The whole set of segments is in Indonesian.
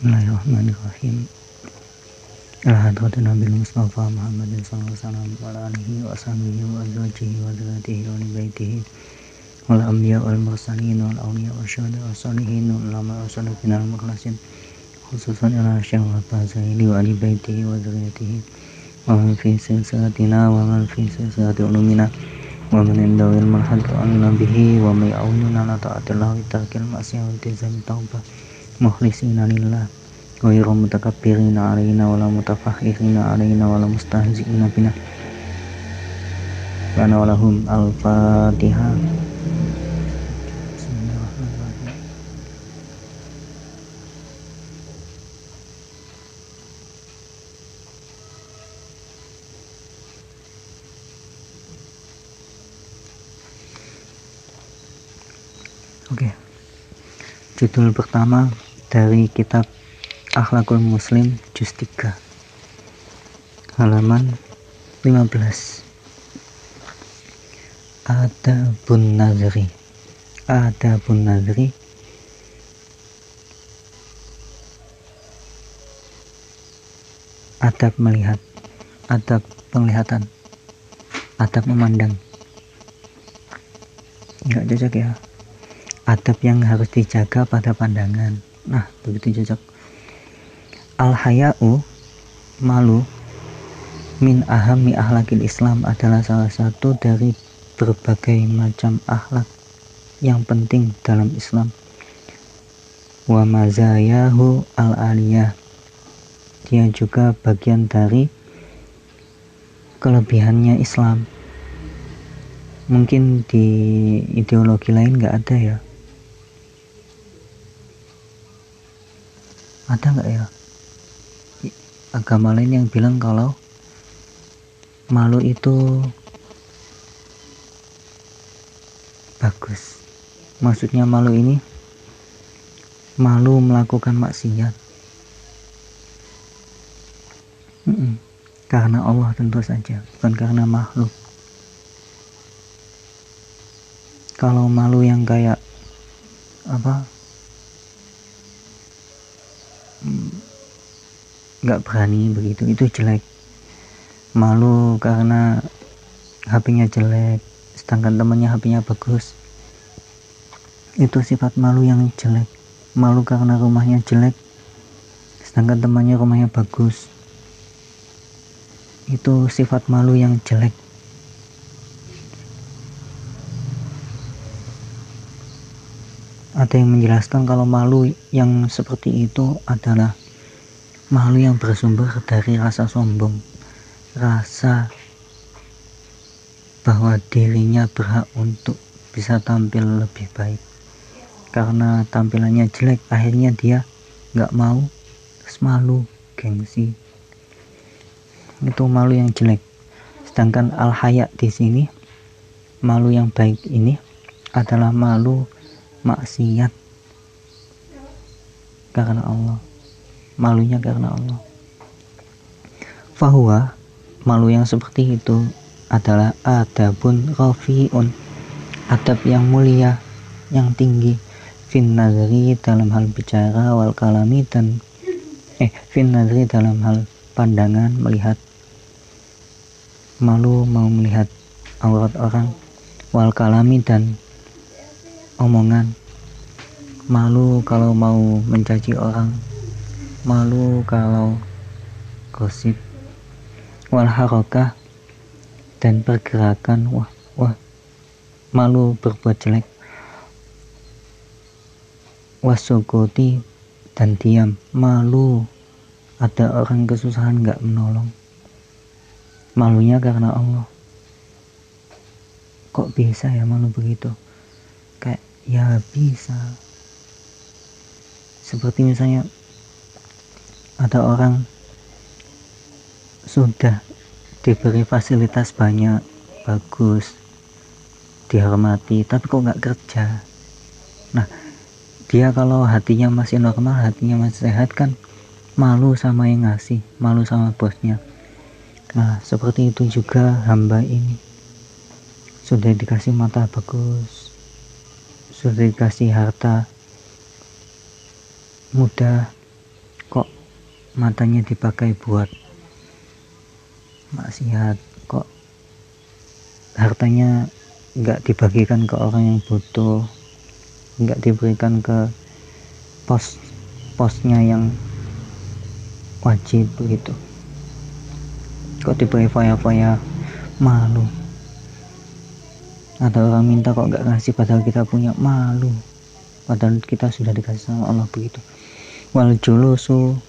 Bismillahirrahmanirrahim Ala hadratin Nabi Mustafa Muhammad sallallahu alaihi wasallam wa alihi wa sahbihi wa azwajihi wa dzurriyyatihi wa baitihi wal anbiya wal mursalin wal awliya wa syuhada wa salihin wal ulama wa salafin al mukhlasin khususan ila syekh wa fazaili wa ali baitihi wa dzurriyyatihi wa man fi silsilatina wa man fi silsilati ulumina wa man mukhlisina lillah ghairu mutakabbirina alaina wala mutafakhirina alaina wala mustahzi'ina bina Kana walahum al-fatihah Oke. Okay. Judul pertama dari kitab Akhlakul Muslim juz 3 halaman 15 Adabun Nazri. Adabun Nazri. Adab melihat. Adab penglihatan. Adab memandang. Enggak cocok ya. Adab yang harus dijaga pada pandangan Nah, begitu cocok. Al-haya'u malu min ahami ahlakil Islam adalah salah satu dari berbagai macam akhlak yang penting dalam Islam. Wa mazayahu al-aliyah. Dia juga bagian dari kelebihannya Islam. Mungkin di ideologi lain nggak ada ya ada nggak ya? Agama lain yang bilang kalau malu itu bagus. Maksudnya malu ini malu melakukan maksiat. Karena Allah tentu saja bukan karena makhluk. Kalau malu yang kayak apa nggak berani begitu. Itu jelek. Malu karena HP-nya jelek sedangkan temannya HP-nya bagus. Itu sifat malu yang jelek. Malu karena rumahnya jelek sedangkan temannya rumahnya bagus. Itu sifat malu yang jelek ada yang menjelaskan kalau malu yang seperti itu adalah malu yang bersumber dari rasa sombong rasa bahwa dirinya berhak untuk bisa tampil lebih baik. Karena tampilannya jelek akhirnya dia nggak mau terus malu gengsi. Itu malu yang jelek. Sedangkan al hayat di sini malu yang baik ini adalah malu maksiat. Karena Allah. Malunya karena Allah. Fahuwa malu yang seperti itu adalah adabun rafiun. Adab yang mulia yang tinggi. Fin nazari dalam hal bicara wal kalami dan eh fin nazari dalam hal pandangan melihat. Malu mau melihat aurat orang. Wal kalami dan omongan. Malu kalau mau mencaci orang. Malu kalau gosip. Wal harokah dan pergerakan. Wah wah. Malu berbuat jelek. Wasogoti dan diam. Malu. Ada orang kesusahan nggak menolong? Malunya karena Allah. Kok bisa ya malu begitu ya bisa. Seperti misalnya ada orang sudah diberi fasilitas banyak bagus dihormati tapi kok nggak kerja? Nah dia kalau hatinya masih normal hatinya masih sehat kan malu sama yang ngasih malu sama bosnya. Nah seperti itu juga hamba ini. Sudah dikasih mata bagus sudah dikasih harta. Mudah matanya dipakai buat maksiat kok hartanya nggak dibagikan ke orang yang butuh nggak diberikan ke pos posnya yang wajib begitu. Kok diberi foya-foya malu atau orang minta kok nggak ngasih padahal kita punya malu. Padahal kita sudah dikasih sama Allah begitu. Wal julusu.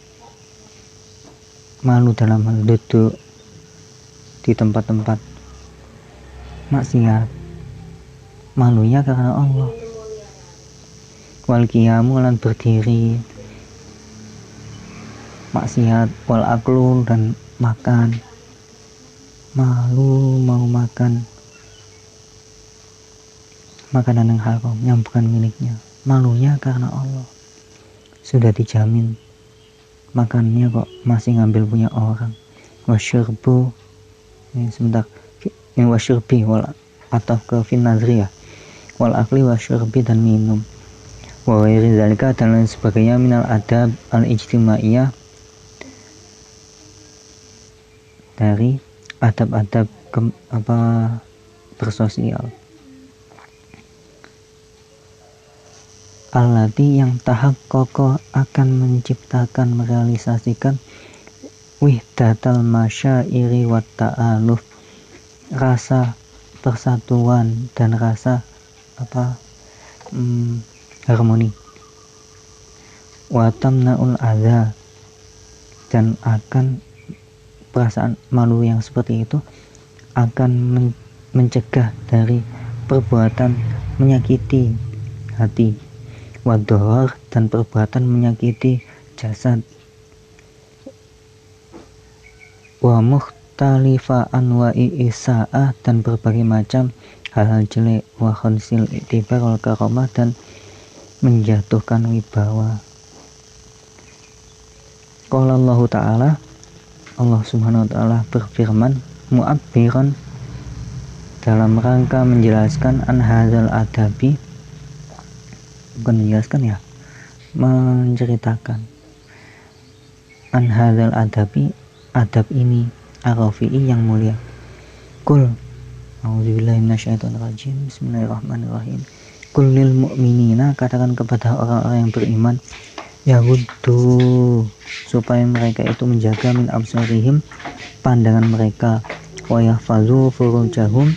Malu dalam hal duduk di tempat-tempat maksiat. Malunya karena Allah. Wal kiamu lan berdiri. Maksiat wal aklu dan makan. Malu mau makan makanan yang haram yang bukan miliknya. Malunya karena Allah. Sudah dijamin. Makannya kok masih ngambil punya orang. Wasyurbu ini sebentar. Ini wasyurbi wal atau ke finazriyah wal akli wasyurbi dan minum. Wa zalika dan lain sebagainya minal adab al ijtimaiyah. Dari adab-adab apa bersosial alati yang tahap kokoh akan menciptakan merealisasikan wihdatal masyairi wa ta'aluf rasa persatuan dan rasa apa hmm, harmoni. Watam naul adha dan akan perasaan malu yang seperti itu akan men mencegah dari perbuatan menyakiti hati wadohor dan perbuatan menyakiti jasad. Wa mukhtalifa anwa'i isa'ah dan berbagai macam hal-hal jelek. Wa khonsil itibar wal karomah dan menjatuhkan wibawa. Qala Allah Ta'ala Allah Subhanahu wa taala berfirman mu'abbiran dalam rangka menjelaskan an hadzal adabi bukan menjelaskan ya. Menceritakan. An hadzal adabi adab ini arafi'i yang mulia. Kul minasyaitonirrajim. Bismillahirrahmanirrahim. Kul lil mu'minina katakan kepada orang-orang yang beriman Yahudu supaya mereka itu menjaga min absarihim pandangan mereka. Wa yahfazu furujahum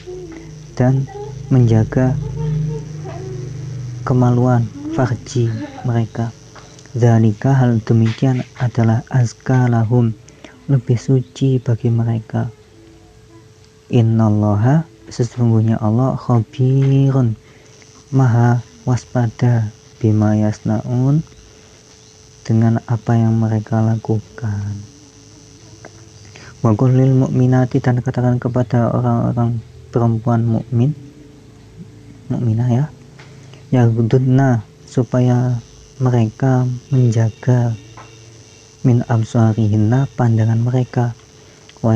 dan menjaga kemaluan farji mereka. Zalika hal demikian adalah azka lahum lebih suci bagi mereka. Innallaha sesungguhnya Allah khabirun maha waspada bima yasnaun dengan apa yang mereka lakukan. Wa lil mu'minati dan katakan kepada orang-orang perempuan mukmin mukminah ya yaghdudna supaya mereka menjaga min absarihinna pandangan mereka. Wa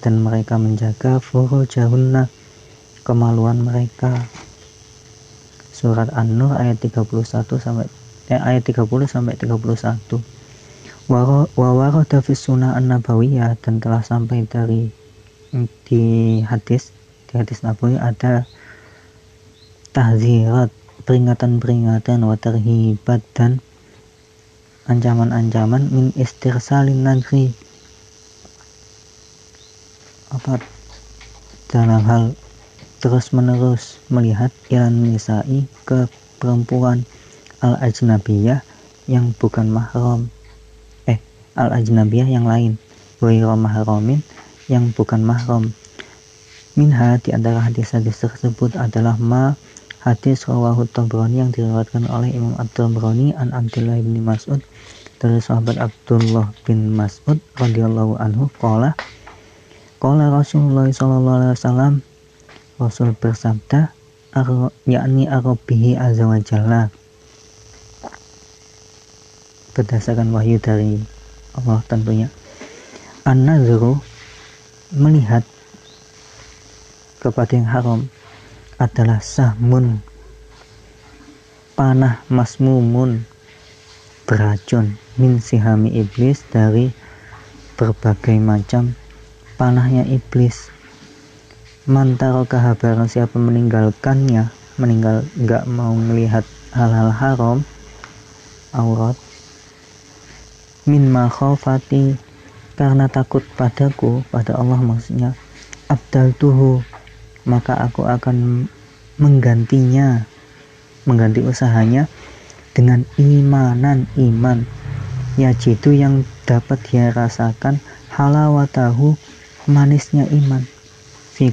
dan mereka menjaga furujahunna kemaluan mereka. Surat An-Nur ayat 31 sampai eh, ayat 30 sampai 31 wa warada fi sunnah an-nabawiyah dan telah sampai dari di hadis di hadis Nabawi ada tahzirat peringatan-peringatan wa terhibat dan ancaman-ancaman min istirsalin nadri apa dalam hal terus menerus melihat ilan nisa'i ke perempuan al ajnabiyah yang bukan mahram. Eh al ajnabiyah yang lain wa mahramin yang bukan mahram. Minha di antara hadis-hadis tersebut adalah ma Hadis rawahu Tabrani yang diriwayatkan oleh Imam At-Tabrani an Abdullah bin Mas'ud. Dari sahabat Abdullah bin Mas'ud radhiyallahu anhu qala qala Rasulullah sallallahu alaihi wasallam Rasul bersabda yakni arabihi azza wa jalla. Berdasarkan wahyu dari Allah tentunya. An-nazru melihat kepada yang haram adalah sahmun. Panah masmumun. Beracun min sihami iblis dari berbagai macam panahnya iblis. Mantaro kehabaran siapa meninggalkannya meninggal nggak mau melihat hal-hal haram aurat. Min makhofati karena takut padaku pada Allah maksudnya abdal tuhu maka aku akan menggantinya mengganti usahanya dengan imanan iman ya jitu yang dapat dia rasakan halawatahu manisnya iman fi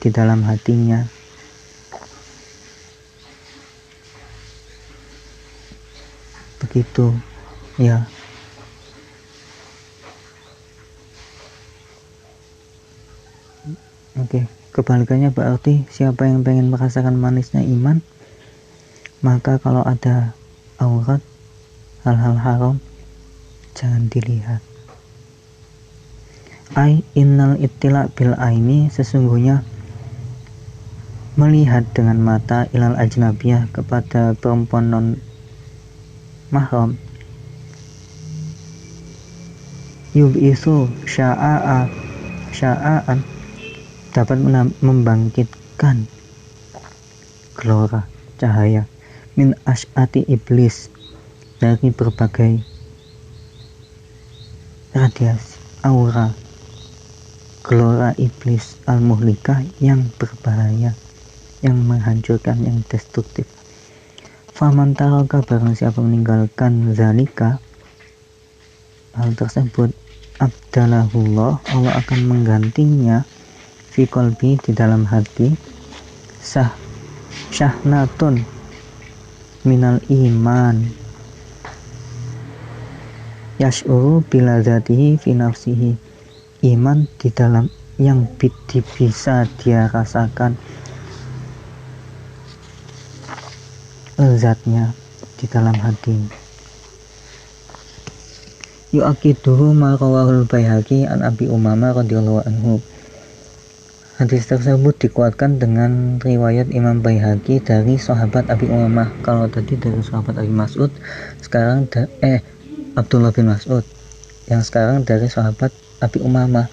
di dalam hatinya. Begitu ya. Oke, kebalikannya berarti siapa yang pengen merasakan manisnya iman, maka kalau ada aurat, hal-hal haram, jangan dilihat. Ai innal ittila bil aini sesungguhnya melihat dengan mata ilal ajnabiyah kepada perempuan non mahram yubisu sya'a sya'aan dapat membangkitkan gelora cahaya min as'ati iblis dari berbagai radiasi aura gelora iblis al-muhlikah yang berbahaya yang menghancurkan yang destruktif. Faman taraka barang siapa meninggalkan zalika hal tersebut abdalahullah Allah akan menggantinya fi kolbi di dalam hati. Sah syahnatun minal iman. Yash'uru bila zatihi fi nafsihi. Iman di dalam yang bisa dia rasakan. Lezatnya di dalam hati. Yu'akiduhu ma'rawahul bayhaqi an Abi Umama radhiyallahu anhu Hadis tersebut dikuatkan dengan riwayat Imam Baihaqi dari sahabat Abi Umamah. Kalau tadi dari sahabat Abi Mas'ud, sekarang da eh Abdullah bin Mas'ud. Yang sekarang dari sahabat Abi Umamah.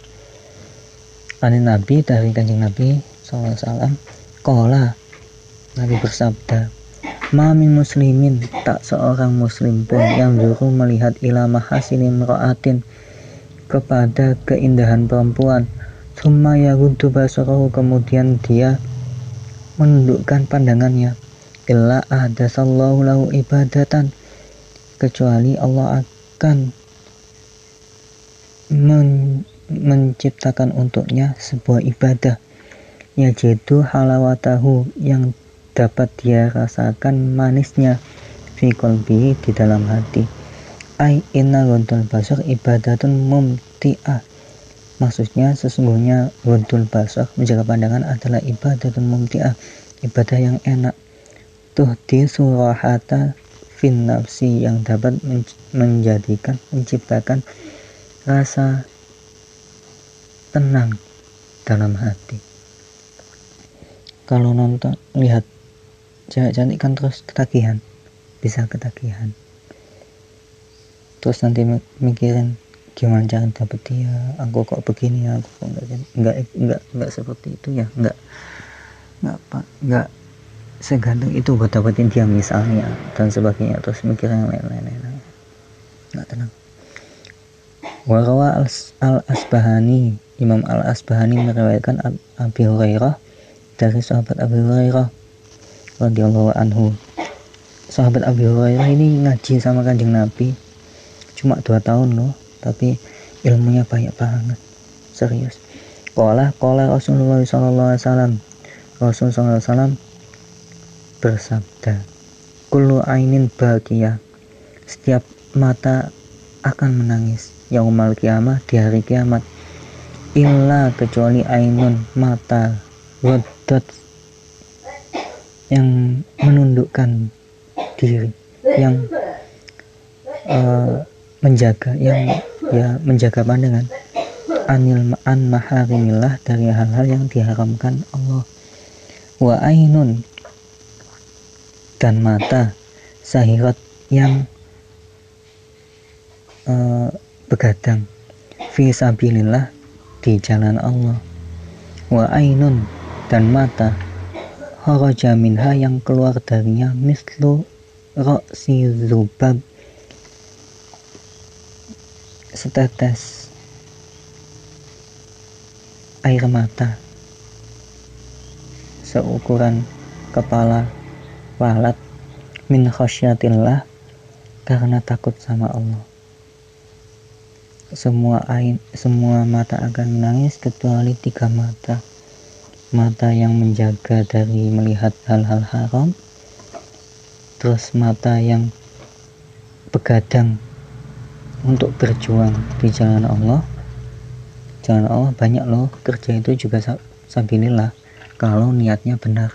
Ani Nabi dari kanjeng Nabi SAW. Kola Nabi bersabda, Mamin muslimin tak seorang muslim pun yang dulu melihat ilama hasinim ro'atin kepada keindahan perempuan Summa yagudu basarahu. Kemudian dia menundukkan pandangannya. Illa ahdasallahu lahu ibadatan. Kecuali Allah akan men menciptakan untuknya sebuah ibadah. Yajidu halawatahu. Yang dapat dia rasakan manisnya fi kolbi di dalam hati. Ai inna basar ibadatun mumti'ah Maksudnya sesungguhnya wadul basah menjaga pandangan adalah ibadah dan mumtiah, ibadah yang enak. Tuh di surahata fin nafsi yang dapat menjadikan, menciptakan rasa tenang dalam hati. Kalau nonton, lihat cewek cantik kan terus ketagihan, bisa ketagihan. Terus nanti mikirin gimana cara dapet dia? Aku kok begini? Aku kok enggak enggak enggak enggak seperti itu ya? Enggak enggak pak enggak segantung itu buat dapetin dia misalnya dan sebagainya terus yang lain-lain. Enggak tenang. Warawa al-Asbahani Imam al-Asbahani meriwayatkan Abi Hurairah dari sahabat Abi Hurairah radhiyallahu anhu. Sahabat Abi Hurairah ini ngaji sama kanjeng Nabi cuma dua tahun loh tapi ilmunya banyak banget. Serius. Kola kola Rasulullah Sallallahu Alaihi Wasallam. Rasul Wasallam bersabda Kulu ainin bahagia. Setiap mata akan menangis yaumal kiamah di hari kiamat. Illa kecuali ainun mata wadot yang menundukkan diri yang uh, menjaga yang ya menjaga pandangan. Anil an maharimillah dari hal-hal yang diharamkan Allah. Wa ainun dan mata sahirat yang uh, begadang. Fi sabilillah di jalan Allah. Wa ainun dan mata kharaja minha yang keluar darinya mislu roksi zubab setetes air mata seukuran kepala walat min khasyatillah karena takut sama Allah semua ain, semua mata akan menangis kecuali tiga mata. Mata yang menjaga dari melihat hal-hal haram, terus mata yang begadang untuk berjuang di jalan Allah. Jalan Allah banyak loh, kerja itu juga sabilillah kalau niatnya benar.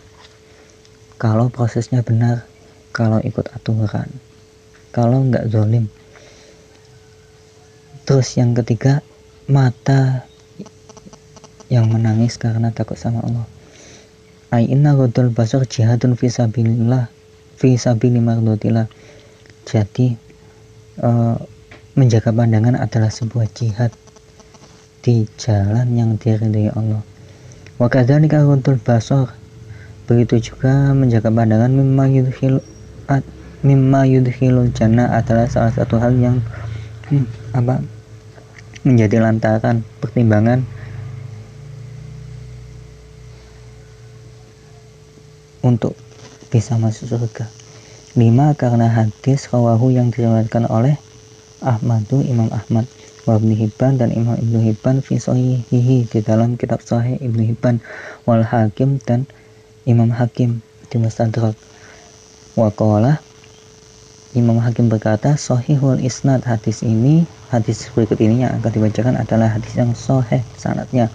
Kalau prosesnya benar, kalau ikut aturan. Kalau nggak zolim, Terus yang ketiga, mata yang menangis karena takut sama Allah. Aina godol basar jihadun fi sabilillah fi sabili mardotillah. Jadi uh, menjaga pandangan adalah sebuah jihad di jalan yang diridhai Allah. Wa kadzalika godol basar begitu juga menjaga pandangan mimma yudhil mimma jannah adalah salah satu hal yang hmm, apa menjadi lantaran pertimbangan untuk bisa masuk surga. Lima karena hadis rawahu yang diriwayatkan oleh Ahmadu Imam Ahmad wa Ibnu Hibban dan Imam Ibnu Hibban fi sahihihi di dalam kitab Sahih Ibnu Hibban wal Hakim dan Imam Hakim di Mustadrak wa qala Imam Hakim berkata sahihul isnad hadis ini Hadis berikut ini yang akan dibacakan adalah hadis yang sahih sanatnya.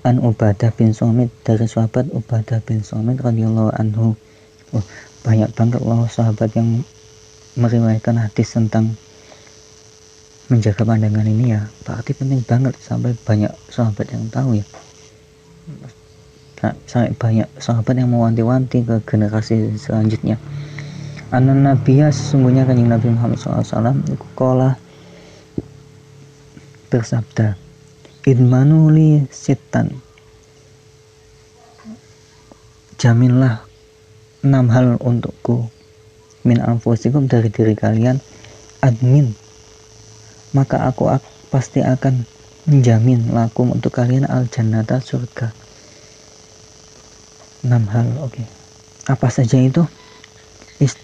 An Ubadah bin Somit dari sahabat Ubadah bin Somit radhiyallahu anhu. Oh, banyak banget loh sahabat yang meriwayatkan hadis tentang menjaga pandangan ini ya. Berarti penting banget sampai banyak sahabat yang tahu ya. Sampai banyak sahabat yang mewanti-wanti ke generasi selanjutnya. Anak Nabiya sesungguhnya kanjeng Nabi Muhammad SAW Kola bersabda, Idmanuli sitan. Jaminlah enam hal untukku min anfusikum dari diri kalian admin maka aku pasti akan menjamin lakum untuk kalian al jannata surga. Enam hal oke. Okay. apa saja itu? Ist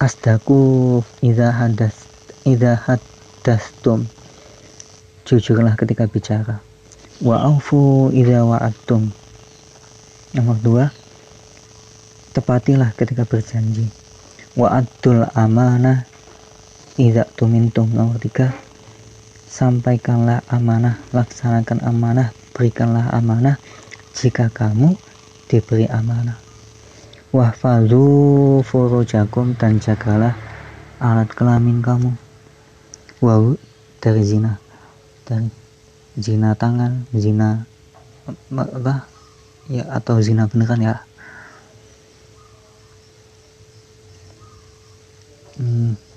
asdaku idha hadas hadastum. Jujurlah ketika bicara. Wa aufu idza wa'adtum. Nomor dua tepatilah ketika berjanji. Wa adul amanah idza tumintum nomor tiga. Sampaikanlah amanah laksanakan amanah berikanlah amanah. Jika kamu diberi amanah. Wahfazu furujakum dan jagalah alat kelamin kamu. Wow dari zina. Dan zina tangan zina apa? Ya atau zina beneran ya. Hmm.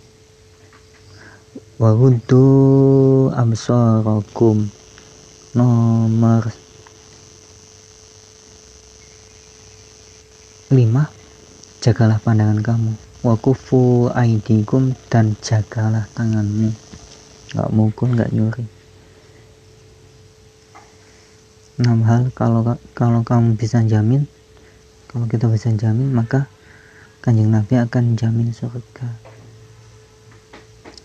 Wahudu absarakum nomor lima jagalah pandangan kamu. Wakufu aidikum dan jagalah tanganmu. Nggak mukul nggak nyuri. Enam hal kalau kalau kamu bisa jamin kalau kita bisa jamin maka kanjeng Nabi akan jamin surga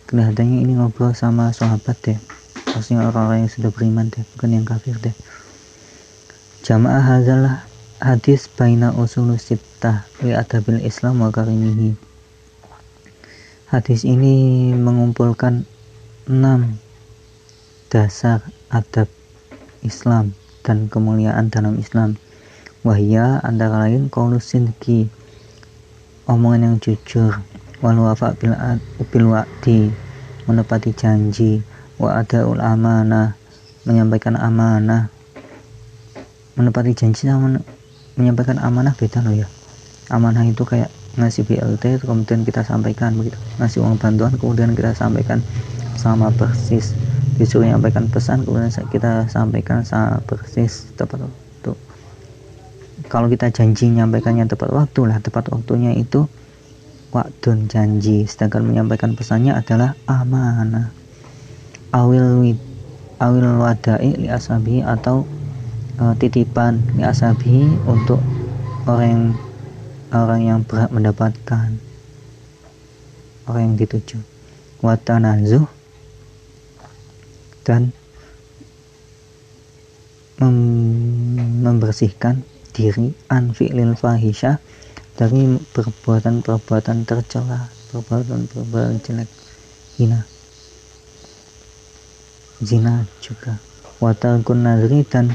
kelihatannya ini ngobrol sama sahabat deh. Pastinya orang-orang yang sudah beriman deh bukan yang kafir deh. Jamaah hazalah hadis baina usul sittah li adabil islam wa karimihi. Hadis ini mengumpulkan enam dasar adab Islam dan kemuliaan dalam Islam. Wahya antara lain qaulus sidqi omongan yang jujur wal wafa bil bil wa'di menepati janji wa adaul amanah menyampaikan amanah. Menepati janji sama menyampaikan amanah beda loh ya. Amanah itu kayak ngasih BLT kemudian kita sampaikan begitu. Ngasih uang bantuan kemudian kita sampaikan sama persis. Disuruh menyampaikan pesan kemudian kita sampaikan sama persis tepat waktu. Kalau kita janji menyampaikannya tepat waktu lah tepat waktunya itu waktu janji. Sedangkan menyampaikan pesannya adalah amanah. Awil wid awil wadai li asabi atau uh, titipan li asabi untuk orang orang yang berhak mendapatkan. Orang yang dituju. Watanazuh dan mem membersihkan diri an fi'lil fahisha dari perbuatan-perbuatan tercela perbuatan-perbuatan jelek hina. Zina juga. Watarkun nazri dan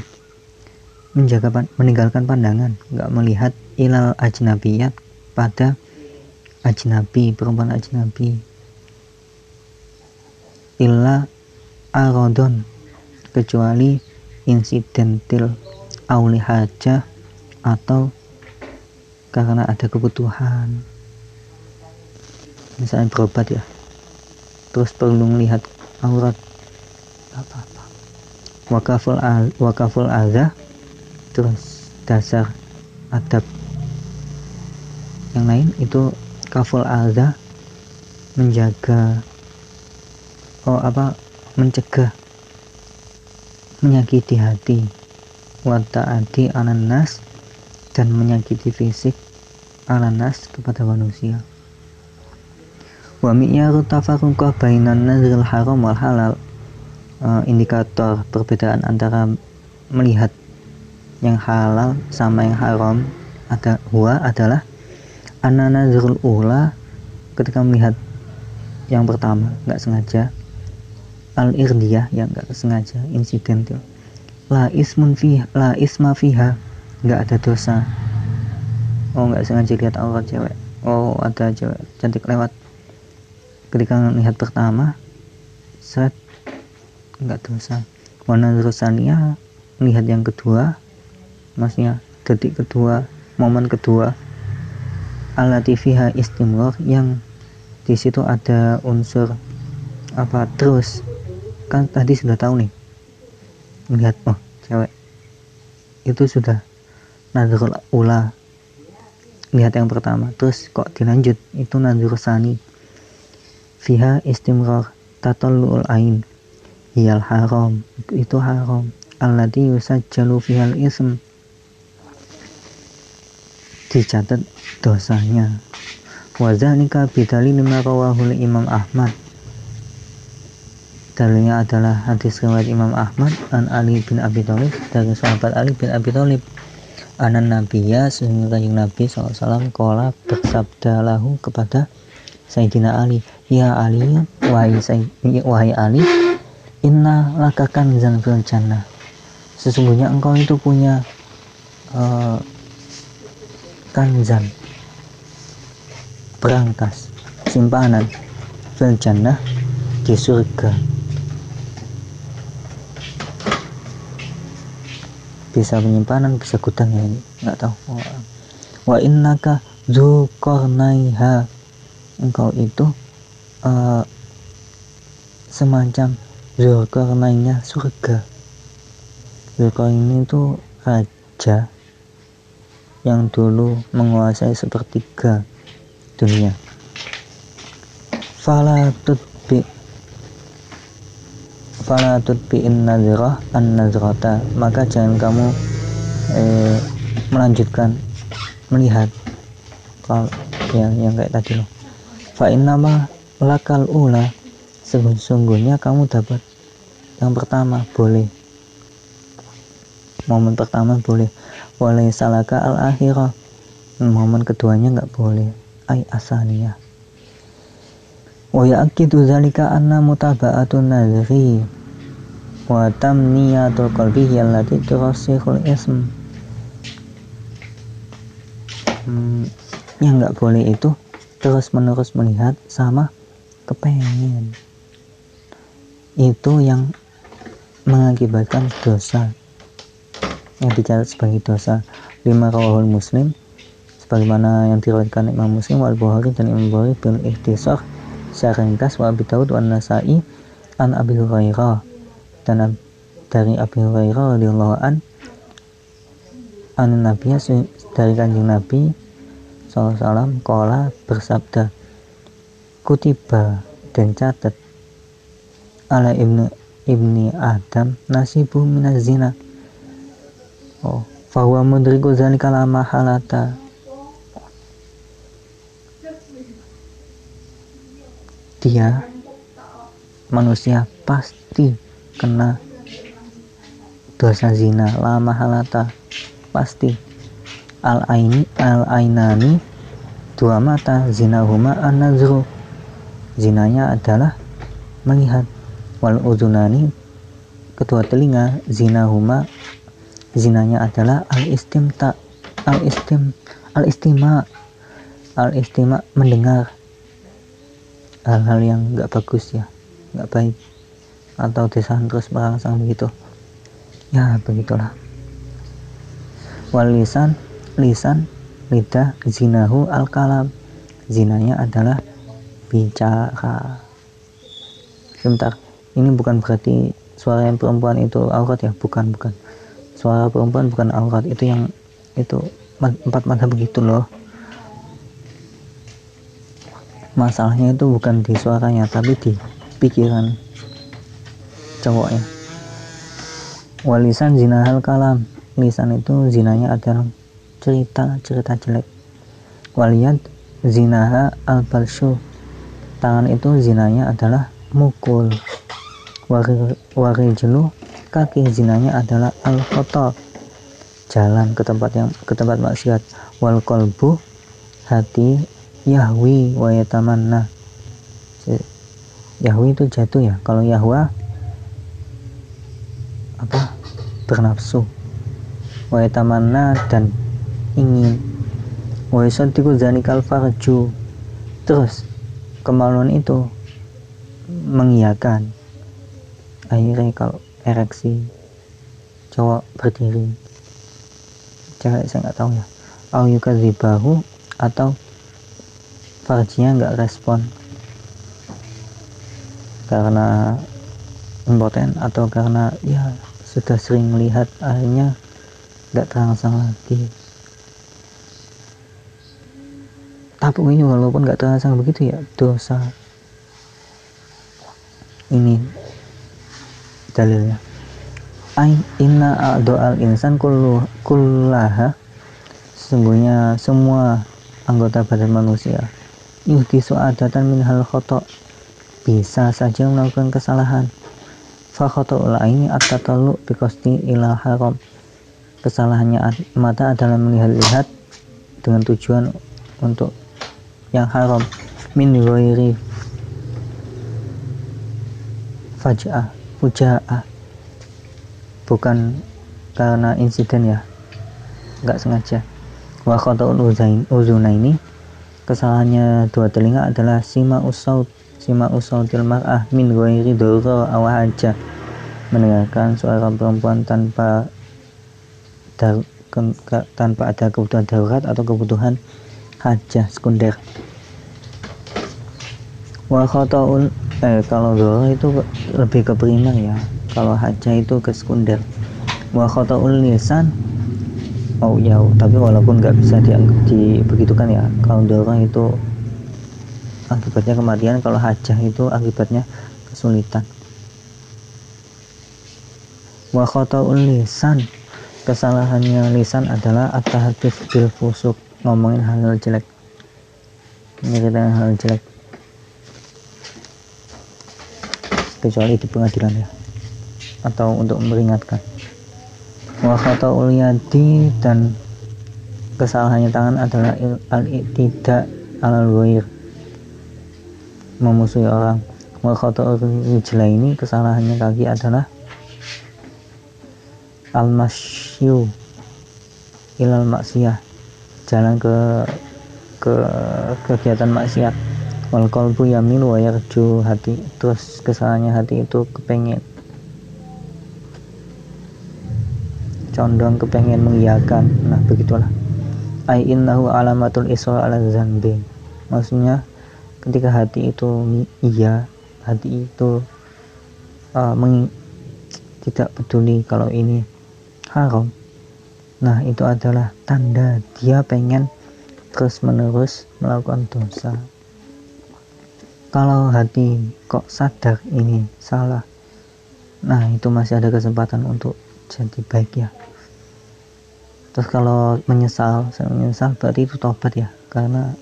menjaga meninggalkan pandangan. Nggak melihat ilal ajnabiyat pada ajnabi perempuan ajnabi. Illa arodon kecuali insidentil auli haja atau karena ada kebutuhan. Misalnya berobat ya. Terus perlu melihat aurat apa-apa wakaful al wakaful azah terus dasar adab. Yang lain itu kaful alda menjaga oh apa mencegah menyakiti hati. Wataati ananas dan menyakiti fisik ananas kepada manusia. Wa mi'yaru tafarruqah bainan nazril haram wal halal uh, indikator perbedaan antara melihat yang halal sama yang haram ada huwa adalah anana zurul ula ketika melihat yang pertama nggak sengaja. Al irdiyah yang nggak sengaja insidental la ismun fi la isma fiha nggak ada dosa oh nggak sengaja lihat aurat cewek. Oh ada cewek cantik lewat. Ketika melihat pertama set nggak dosa warna terusania melihat yang kedua maksudnya detik kedua momen kedua. Alatifiha istimror yang di situ ada unsur apa terus. Kan tadi sudah tahu nih melihat oh cewek. Itu sudah nadrul ula lihat yang pertama. Terus kok dilanjut? Itu nadrul sani. Fiha istimror tatallul ain. Hiyal haram. Itu haram. Alladhi yusajjalu fihal ism. Dicatat dosanya. Wazalika bidali lima rawahul imam Ahmad. Dalilnya adalah hadis riwayat Imam Ahmad an Ali bin Abi Thalib dari sahabat Ali bin Abi Thalib anan nabiya sehingga kanjeng Nabi SAW kola bersabda lahu kepada Sayyidina Ali ya Ali wahai, wahai Ali inna lakakan zan jannah. Sesungguhnya engkau itu punya uh, kanzan berangkas simpanan fil jannah di surga bisa penyimpanan bisa gudang ya ini. Nggak tahu. Wa innaka dzuqarnaiha engkau itu uh, semacam zulkarnainnya surga. Zulkarnain itu raja yang dulu menguasai sepertiga dunia. Fala tutbi Fala in nazrah an nazrata maka jangan kamu eh, melanjutkan melihat kalau yang yang kayak tadi loh. Fa innama lakal ula. Sesungguhnya kamu dapat. Yang pertama boleh. Momen pertama boleh. Boleh salaka al akhirah momen keduanya nggak boleh. Ay asaniyah wa ya'kidu zalika anna mutaba'atun nazri wa tamniyatul qalbi allati turasikhul ism hmm, yang nggak boleh itu terus menerus melihat sama kepengen. Itu yang mengakibatkan dosa. Yang dicatat sebagai dosa. Lima rawahul muslim sebagaimana yang diriwayatkan Imam Muslim wal Bukhari dan Imam Bukhari bil ihtisar secara ringkas wa Abi Daud wa Nasai an Abi Hurairah. Dan dari Abi Hurairah radhiyallahu an an Nabi dari kanjeng Nabi SAW kola bersabda kutiba dan catat ala ibnu ibni Adam nasibu minaz zina oh fahuwa mudriku zalika la mahalata dia manusia pasti kena dosa zina lama halata pasti. Al aini al ainani dua mata zina huma an nazru zinanya adalah melihat. Wal udunani kedua telinga zina huma zinanya adalah al istimta al istim al istima al istima mendengar hal-hal yang nggak bagus ya nggak baik. Atau desain terus merangsang begitu. Ya begitulah. Wal lisan lisan lidah zinahu al kalam zinanya adalah bicara. Sebentar ini bukan berarti suara yang perempuan itu aurat ya? Bukan bukan. Suara perempuan bukan aurat. Itu yang itu empat mata begitu loh masalahnya itu bukan di suaranya tapi di pikiran cowoknya. Walisan zina hal kalam. Lisan itu zinanya adalah cerita cerita jelek. Waliyat zinaha al balsu tangan itu zinanya adalah mukul. Warijlu kaki zinanya adalah al kotor jalan ke tempat yang ke tempat maksiat. Wal kolbu hati Yahwi wa yatamanna. Yahwi itu jatuh ya? Kalau Yahwa apa? Bernafsu. Wa yatamanna dan ingin. Wa yusaddiqu zanikal farju. Terus kemaluan itu mengiyakan. Akhirnya kalau ereksi cowok berdiri. Cewek saya nggak tahu ya. Au yukadzibahu atau farjinya nggak respon? Karena impoten atau karena ya sudah sering melihat akhirnya nggak terangsang lagi? Tapi ini walaupun nggak terangsang begitu ya dosa ini dalilnya. Ain inna al insan kullu kullaha. Sesungguhnya semua anggota badan manusia yuhdisu adatan min hal khotok bisa saja melakukan kesalahan. Fa khoto'ul ini at-tatallu biqasdi haram. Kesalahannya mata adalah melihat-lihat dengan tujuan untuk yang haram. Min ghairi faja'ah fuja'ah. Bukan karena insiden ya. Nggak sengaja. Wa khoto'ul uzuna ini kesalahannya dua telinga adalah sima usaut sima usautil mar'ah min ghairi darura aw haja. Mendengarkan suara perempuan tanpa dar, ke, ke, tanpa ada kebutuhan darurat atau kebutuhan hajah sekunder. Wa khataul eh, kalau darurah itu lebih ke primer ya. Kalau hajah itu ke sekunder. Wa khataul lisan oh ya tapi walaupun nggak bisa dianggap dibegitukan ya kalau dorong itu akibatnya kematian kalau hajah itu akibatnya kesulitan. Wa lisan. Kesalahannya lisan adalah at-tahdits bil fusuk. Ngomongin hal-hal jelek. Menyeritakan hal jelek. Kecuali di pengadilan ya. Atau untuk memperingatkan wa khata'ul yadi dan kesalahannya tangan adalah al tidak al ghair memusuhi orang. Wa khata'ul rijla ini kesalahannya kaki adalah al masyu ilal maksiyah. Jalan ke ke kegiatan maksiat. Wal qalbu yamilu wa yarju hati. Terus kesalahannya hati itu kepengen condong kepengen mengiyakan. Nah begitulah. Ay innahu alamatul isra ala zanbi maksudnya ketika hati itu iya hati itu uh, meng, tidak peduli kalau ini haram. Nah itu adalah tanda dia pengen terus menerus melakukan dosa. Kalau hati kok sadar ini salah nah itu masih ada kesempatan untuk jadi baik ya. Terus kalau menyesal saya menyesal berarti itu tobat ya. Karena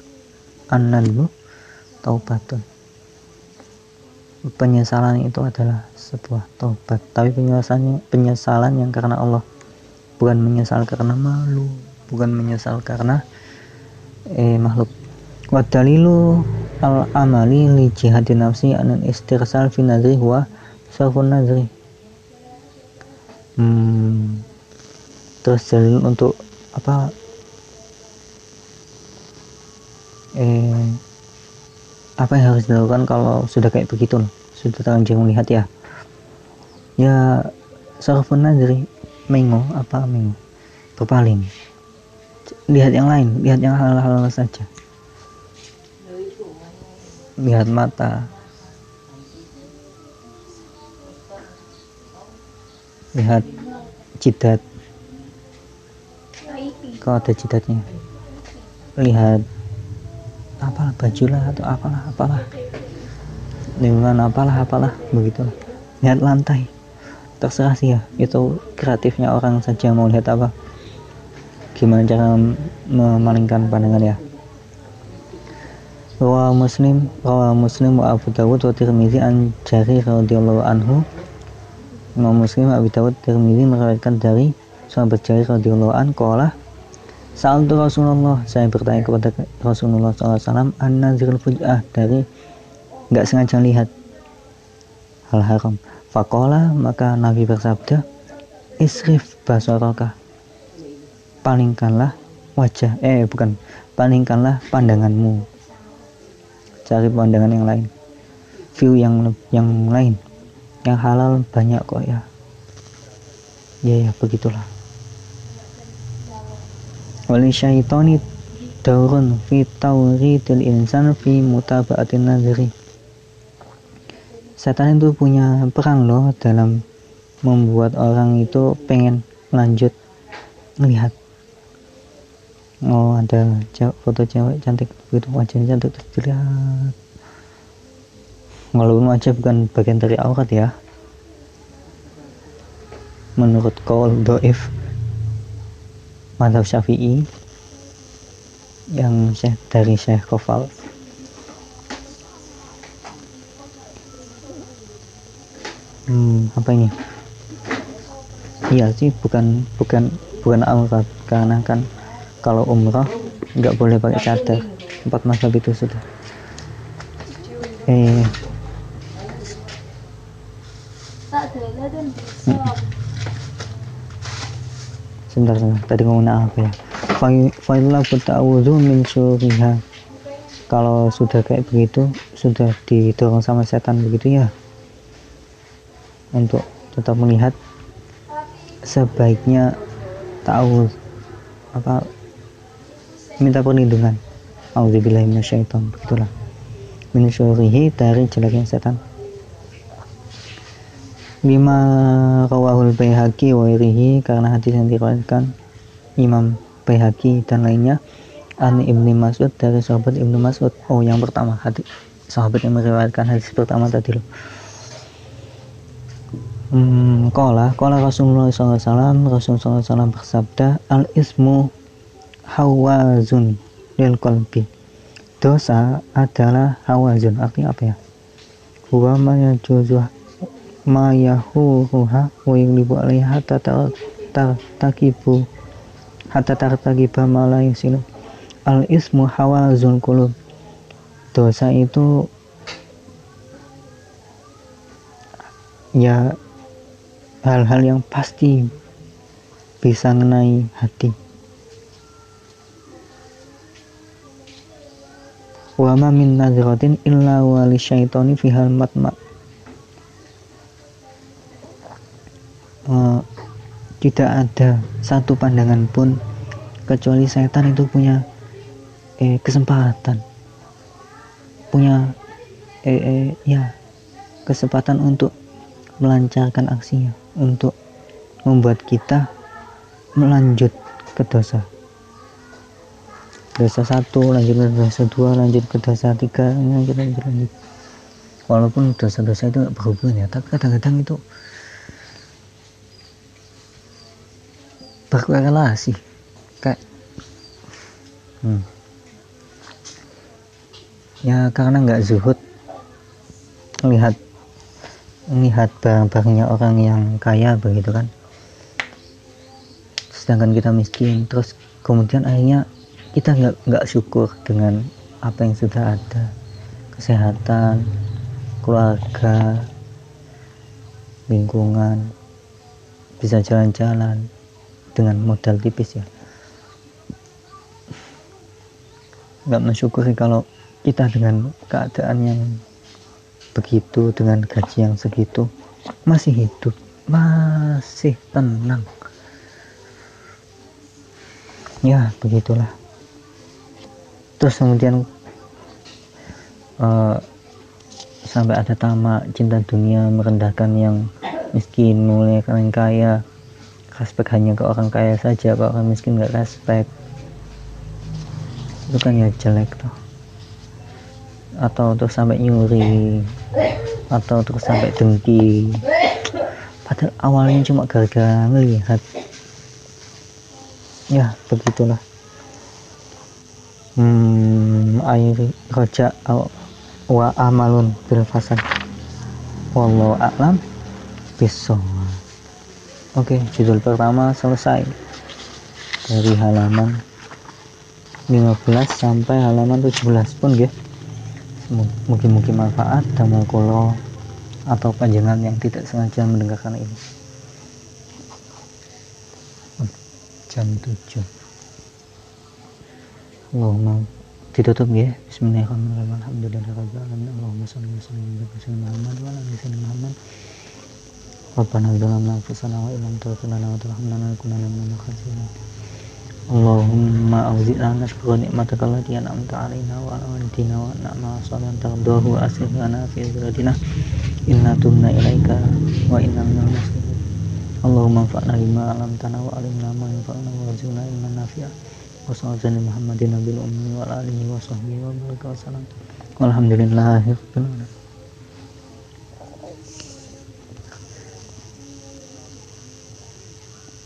an-nadmu taubatun. Penyesalan itu adalah sebuah tobat tapi penyesalan penyesalan yang karena Allah. Bukan menyesal karena malu bukan menyesal karena eh, makhluk. Wa dalilu al amali li jihadi nafsi anan istirsal fi nadri huwa nadri hmm, terus dalil untuk apa eh apa yang harus dilakukan kalau sudah kayak begitu loh sudah terlanjur melihat ya? Ya sarfun nadri mengo apa mengo? Berpaling lihat yang lain lihat yang hal-hal saja. Lihat mata lihat jidat. Kalau ada jidatnya? Lihat. Apalah baju lah atau apalah apalah. Lingkungan apalah apalah begitu. Lihat lantai. Terserah sih ya itu kreatifnya orang saja mau lihat apa. Gimana cara memalingkan pandangan ya. Rawa Muslim Rawa Muslim wa Abu Dawud wa Tirmizi an Jari radhiyallahu anhu Imam Muslim Abu Dawud Tirmizi meriwayatkan dari sahabat Jari radhiyallahu anhu qala saat itu Rasulullah, saya bertanya kepada Rasulullah SAW, an-nazirul fuj'ah dari nggak sengaja lihat hal haram. Fakola, maka Nabi bersabda, isrif basaraka, palingkanlah wajah, eh bukan, palingkanlah pandanganmu. Cari pandangan yang lain, view yang yang lain, yang halal banyak kok ya. Ya ya begitulah. Wali syaitani daurun fi tawridil insan fi mutaba'atin nazari. Setan itu punya peran loh dalam membuat orang itu pengen lanjut melihat. Oh ada foto cewek cantik begitu wajahnya cantik terus walaupun wajah bukan bagian dari aurat ya. Menurut kaul doif madhab syafi'i yang syekh dari syekh kofal. Hmm, apa ini? Iya sih bukan bukan bukan aurat. Karena kan kalau umroh nggak boleh pakai cadar. Empat mazhab itu sudah. Eh sebentar sebentar. Tadi ngomong apa ya? Failah ta'awudhu min suriha kalau sudah kayak begitu sudah didorong sama setan begitu ya? Untuk tetap melihat sebaiknya tahu apa? Minta perlindungan. Auzubillahi minasyaiton begitulah. Min dari jeleknya setan bima rawahul bayhaqi wa irihi karena hadis yang diriwayatkan Imam Bayhaqi dan lainnya an Ibnu Mas'ud dari sahabat Ibnu Mas'ud. Oh yang pertama hadis sahabat yang meriwayatkan hadis pertama tadi loh. Hmm, kola kola Rasulullah SAW Rasulullah SAW bersabda al ismu hawazun lil qalbi. Dosa adalah hawazun artinya apa ya? Huwa ma yajuzu ma yahuruha wa yuglibu alaiha hatta tartakibu hatta tartakiba ma la yusilu al ismu hawazul qulub. Dosa itu ya hal-hal yang pasti bisa mengenai hati. Wa ma min nazratin illa wa li syaitani fihal matma uh, tidak ada satu pandangan pun kecuali setan itu punya eh, kesempatan. Punya eh, eh, ya kesempatan untuk melancarkan aksinya untuk membuat kita melanjut ke dosa. Dosa satu lanjut ke dosa dua lanjut ke dosa tiga lanjut lanjut lanjut. Walaupun dosa-dosa itu berhubungan ya tapi kadang-kadang itu berkorelasi. Kayak hmm. ya karena nggak zuhud melihat melihat barang-barangnya orang yang kaya begitu kan. Sedangkan kita miskin terus kemudian akhirnya kita nggak nggak syukur dengan apa yang sudah ada. Kesehatan keluarga lingkungan bisa jalan-jalan dengan modal tipis ya. Nggak mensyukuri kalau kita dengan keadaan yang begitu dengan gaji yang segitu masih hidup masih tenang. Ya begitulah. Terus kemudian uh, sampai ada tamak cinta dunia merendahkan yang miskin mulai yang kaya respect hanya ke orang kaya saja ke orang miskin nggak respect. Itu kan ya jelek tuh atau terus sampai nyuri atau terus sampai dengki. Padahal awalnya cuma gara-gara ngelihat. Ya begitulah. Hmm air roja wa amalun bil fasad wallahu a'lam. Bisawab oke judul pertama selesai. Dari halaman 15 sampai halaman 17 pun ya. Mungkin-mungkin manfaat damel kulo atau panjangan yang tidak sengaja mendengarkan ini. Jam 7 Allahumma ditutup ya. Bismillahirrahmanirrahim. Alhamdulillahirrahmanirrahim Allahumma salli wa sallim wa sallim. Muhammad wa ala Muhammad Rabbana dhalamna anfusana wa illam taghfir lana wa tarhamna lanakunanna minal khasirin Allahumma awzi'na nashkura ni'mataka allati an'amta 'alaina wa 'ala walidina wa na'ma salihan tardahu wa aslih lana fi dhurriyyatina inna tubna ilaika wa inna minal muslimin Allahumma anfa'na bima 'allamtana wa 'allimna ma yanfa'una wa rzuqna ilman nafi'a wa sallallahu Muhammadin nabil ummi wa alihi wa